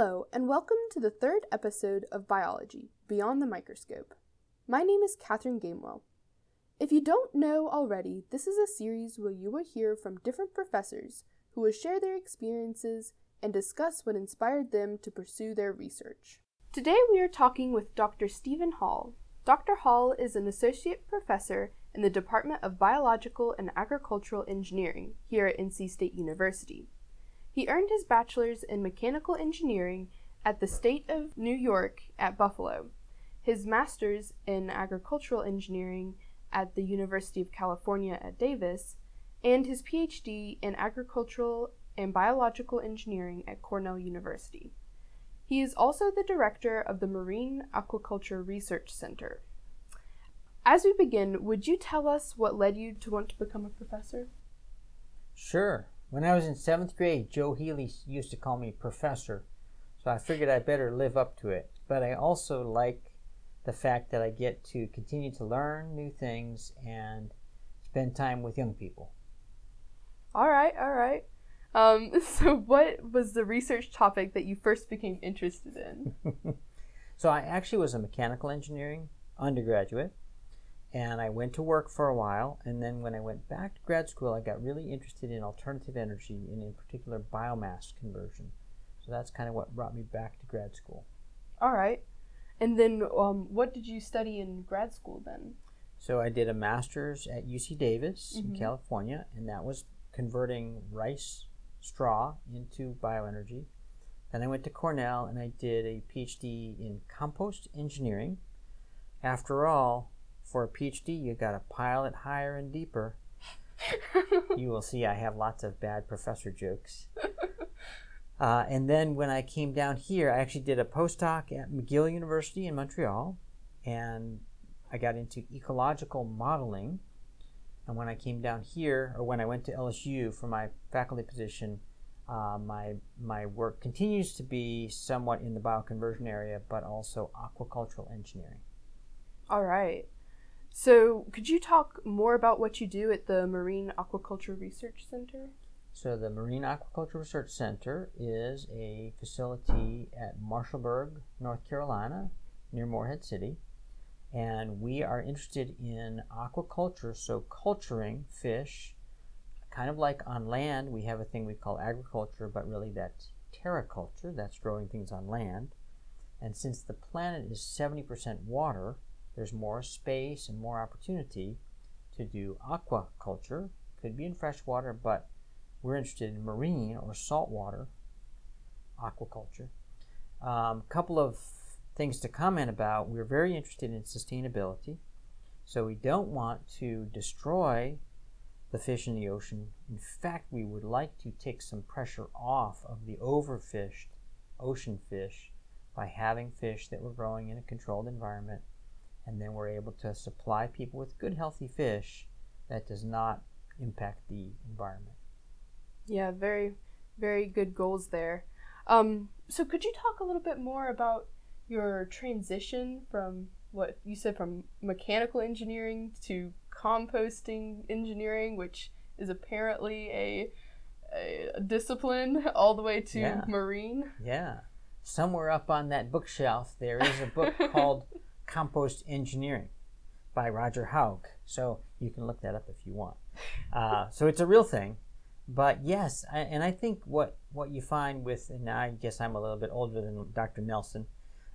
Hello, and welcome to the third episode of Biology Beyond the Microscope. My name is Katherine Gamewell. If you don't know already, this is a series where you will hear from different professors who will share their experiences and discuss what inspired them to pursue their research. Today we are talking with Dr. Steven Hall. Dr. Hall is an associate professor in the Department of Biological and Agricultural Engineering here at NC State University. He earned his bachelor's in mechanical engineering at the State of New York at Buffalo, his master's in agricultural engineering at the University of California at Davis, and his PhD in agricultural and biological engineering at Cornell University. He is also the director of the Marine Aquaculture Research Center. As we begin, would you tell us what led you to want to become a professor? Sure. When I was in seventh grade, Joe Healy used to call me professor, so I figured I better live up to it. But I also like the fact that I get to continue to learn new things and spend time with young people. All right, all right. Um, so, what was the research topic that you first became interested in? so, I actually was a mechanical engineering undergraduate, and I went to work for a while. And then, when I went back to grad school, I got really interested in alternative energy and, in particular, biomass conversion. So, that's kind of what brought me back to grad school. All right. And then, um, what did you study in grad school then? So, I did a master's at UC Davis mm-hmm. in California, and that was converting rice straw into bioenergy. Then I went to Cornell and I did a PhD in compost engineering. After all, for a PhD, you got to pile it higher and deeper. you will see I have lots of bad professor jokes. Uh, and then when I came down here, I actually did a postdoc at McGill University in Montreal, and I got into ecological modeling and when I came down here, or when I went to LSU for my faculty position, uh, my my work continues to be somewhat in the bioconversion area, but also aquacultural engineering. All right. So, could you talk more about what you do at the Marine Aquaculture Research Center? So, the Marine Aquaculture Research Center is a facility at Marshallberg, North Carolina, near Morehead City and we are interested in aquaculture, so culturing fish, kind of like on land, we have a thing we call agriculture, but really that's terraculture, that's growing things on land. And since the planet is 70% water, there's more space and more opportunity to do aquaculture. Could be in freshwater, but we're interested in marine or saltwater aquaculture. A um, couple of things to comment about, we're very interested in sustainability. So we don't want to destroy the fish in the ocean. In fact, we would like to take some pressure off of the overfished ocean fish by having fish that we're growing in a controlled environment. And then we're able to supply people with good, healthy fish that does not impact the environment. Yeah, very, very good goals there. Um, so, could you talk a little bit more about your transition from what you said from mechanical engineering to composting engineering, which is apparently a, a discipline, all the way to yeah. marine. Yeah. Somewhere up on that bookshelf, there is a book called Compost Engineering by Roger Haug. So you can look that up if you want. Uh, so it's a real thing. But yes, I, and I think what, what you find with, and I guess I'm a little bit older than Dr. Nelson,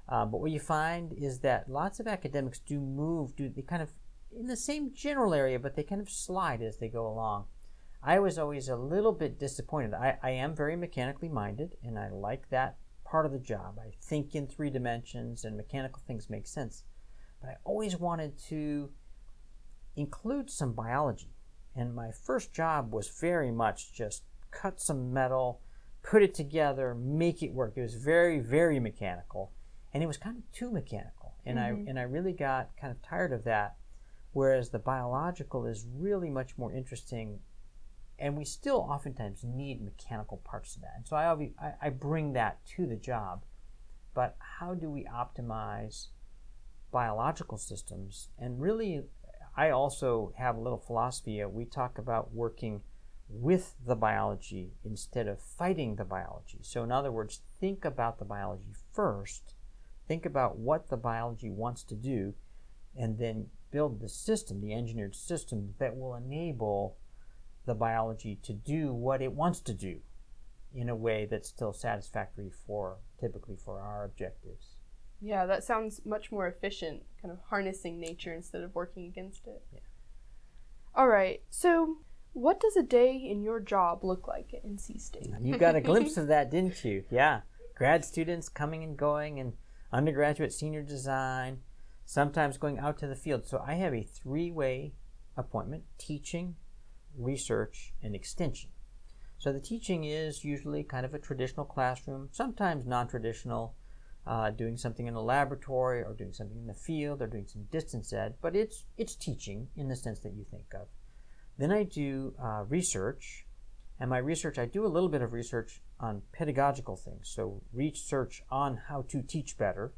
uh, but what you find is that lots of academics do move, do they kind of in the same general area, but they kind of slide as they go along. I was always a little bit disappointed. I, I am very mechanically minded, and I like that part of the job. I think in three dimensions, and mechanical things make sense. But I always wanted to include some biology. And my first job was very much just cut some metal, put it together, make it work. It was very, very mechanical and it was kind of too mechanical and mm-hmm. i and i really got kind of tired of that whereas the biological is really much more interesting and we still oftentimes need mechanical parts of that. And so i i, I bring that to the job. But how do we optimize biological systems? And really i also have a little philosophy we talk about working with the biology instead of fighting the biology. So, in other words, think about the biology first, think about what the biology wants to do, and then build the system, the engineered system that will enable the biology to do what it wants to do in a way that's still satisfactory for typically for our objectives. Yeah, that sounds much more efficient, kind of harnessing nature instead of working against it. Yeah. All right. So, what does a day in your job look like at NC State? You got a glimpse of that, didn't you? Yeah. Grad students coming and going and undergraduate senior design, sometimes going out to the field. So I have a three-way appointment, teaching, research, and extension. So the teaching is usually kind of a traditional classroom, sometimes non-traditional, uh, doing something in a laboratory or doing something in the field or doing some distance ed, but it's it's teaching in the sense that you think of. Then I do uh, research, and my research I do a little bit of research on pedagogical things, so research on how to teach better.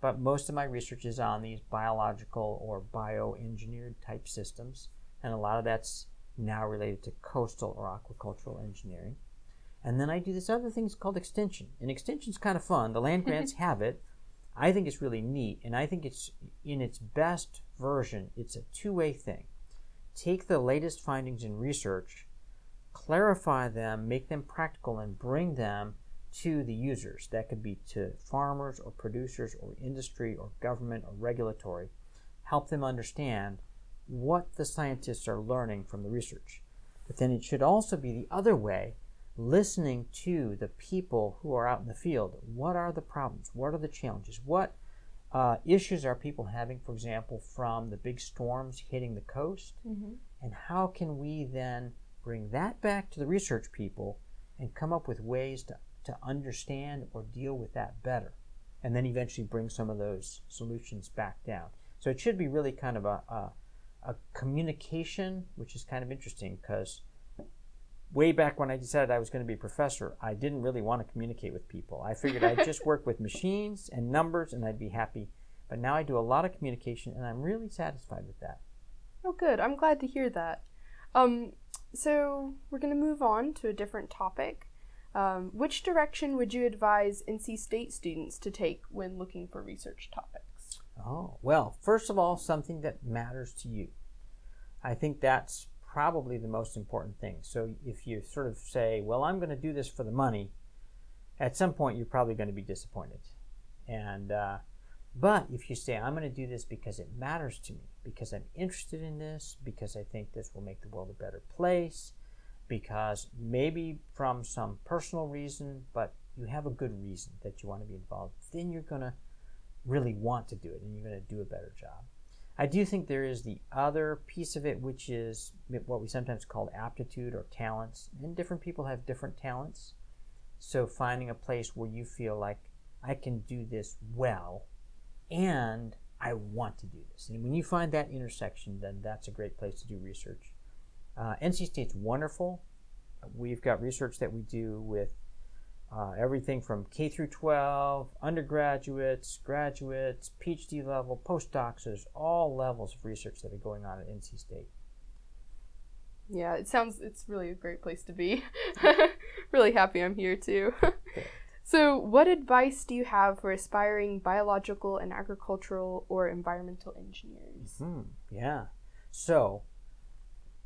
But most of my research is on these biological or bioengineered type systems, and a lot of that's now related to coastal or aquacultural engineering. And then I do this other thing called extension. And extension's kind of fun. The land grants have it. I think it's really neat, and I think it's in its best version, it's a two-way thing. Take the latest findings in research, clarify them, make them practical, and bring them to the users. That could be to farmers or producers or industry or government or regulatory. Help them understand what the scientists are learning from the research. But then it should also be the other way, listening to the people who are out in the field. What are the problems? What are the challenges? What uh, issues are people having, for example, from the big storms hitting the coast? Mm-hmm. And how can we then bring that back to the research people and come up with ways to, to understand or deal with that better? And then eventually bring some of those solutions back down. So it should be really kind of a, a a communication, which is kind of interesting because way back when I decided I was going to be a professor, I didn't really want to communicate with people. I figured I'd just work with machines and numbers and I'd be happy. But now I do a lot of communication and I'm really satisfied with that. Oh, good. I'm glad to hear that. Um, so we're going to move on to a different topic. Um, which direction would you advise NC State students to take when looking for research topics? Oh, well, first of all, something that matters to you. I think that's probably the most important thing. So if you sort of say, well, I'm going to do this for the money, at some point you're probably going to be disappointed. And, uh, but if you say, I'm going to do this because it matters to me, because I'm interested in this, because I think this will make the world a better place, because maybe from some personal reason, but you have a good reason that you want to be involved, then you're going to really want to do it and you're going to do a better job. I do think there is the other piece of it, which is what we sometimes call aptitude or talents. And different people have different talents. So finding a place where you feel like I can do this well and I want to do this. And when you find that intersection, then that's a great place to do research. Uh, NC State's wonderful. We've got research that we do with uh, everything from K through 12, undergraduates, graduates, PhD level, postdocs. There's all levels of research that are going on at NC State. Yeah, it sounds it's really a great place to be. really happy I'm here too. so, what advice do you have for aspiring biological and agricultural or environmental engineers? hmm Yeah. So,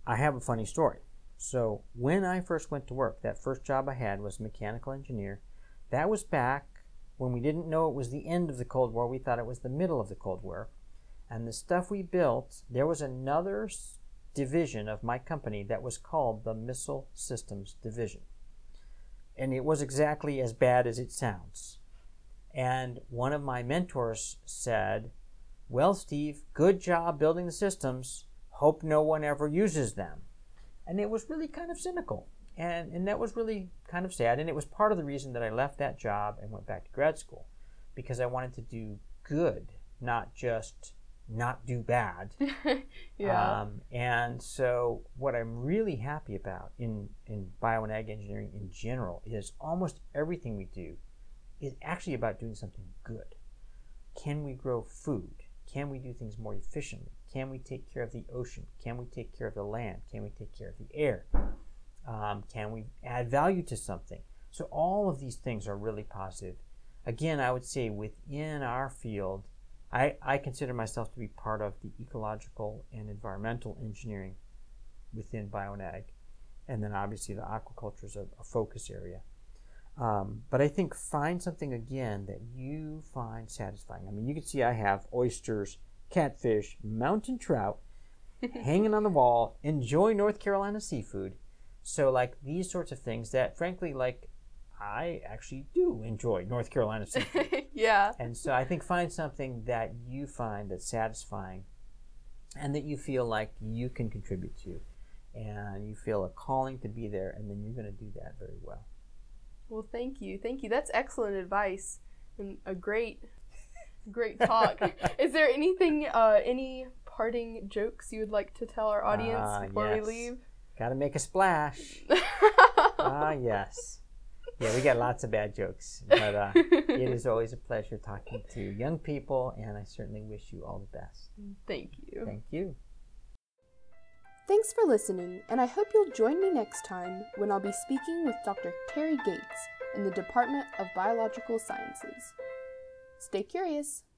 I have a funny story. So when I first went to work, that first job I had was mechanical engineer. That was back when we didn't know it was the end of the Cold War. We thought it was the middle of the Cold War. And the stuff we built, there was another division of my company that was called the Missile Systems Division. And it was exactly as bad as it sounds. And one of my mentors said, Well, Steve, good job building the systems. Hope no one ever uses them and it was really kind of cynical. And, and that was really kind of sad. And it was part of the reason that I left that job and went back to grad school because I wanted to do good, not just not do bad. yeah. Um, and so, what I'm really happy about in, in bio and ag engineering in general is almost everything we do is actually about doing something good. Can we grow food? Can we do things more efficiently? Can we take care of the ocean? Can we take care of the land? Can we take care of the air? Um, can we add value to something? So, all of these things are really positive. Again, I would say within our field, I, I consider myself to be part of the ecological and environmental engineering within BioNag. And then obviously the aquaculture is a, a focus area. Um, but I think find something again that you find satisfying. I mean, you can see I have oysters, catfish, mountain trout hanging on the wall. Enjoy North Carolina seafood. So, like these sorts of things that, frankly, like I actually do enjoy North Carolina seafood. yeah. And so I think find something that you find that's satisfying and that you feel like you can contribute to. And you feel a calling to be there, and then you're going to do that very well. Well, thank you. Thank you. That's excellent advice and a great, great talk. Is there anything, uh, any parting jokes you would like to tell our audience Ah, before yes. we leave? Got to make a splash. ah, yes. Yeah, we got lots of bad jokes, but uh, it is always a pleasure talking to young people, and I certainly wish you all the best. Thank you. Thank you. Thanks for listening, and I hope you'll join me next time when I'll be speaking with Dr. Terry Gates in the Department of Biological Sciences. Stay curious.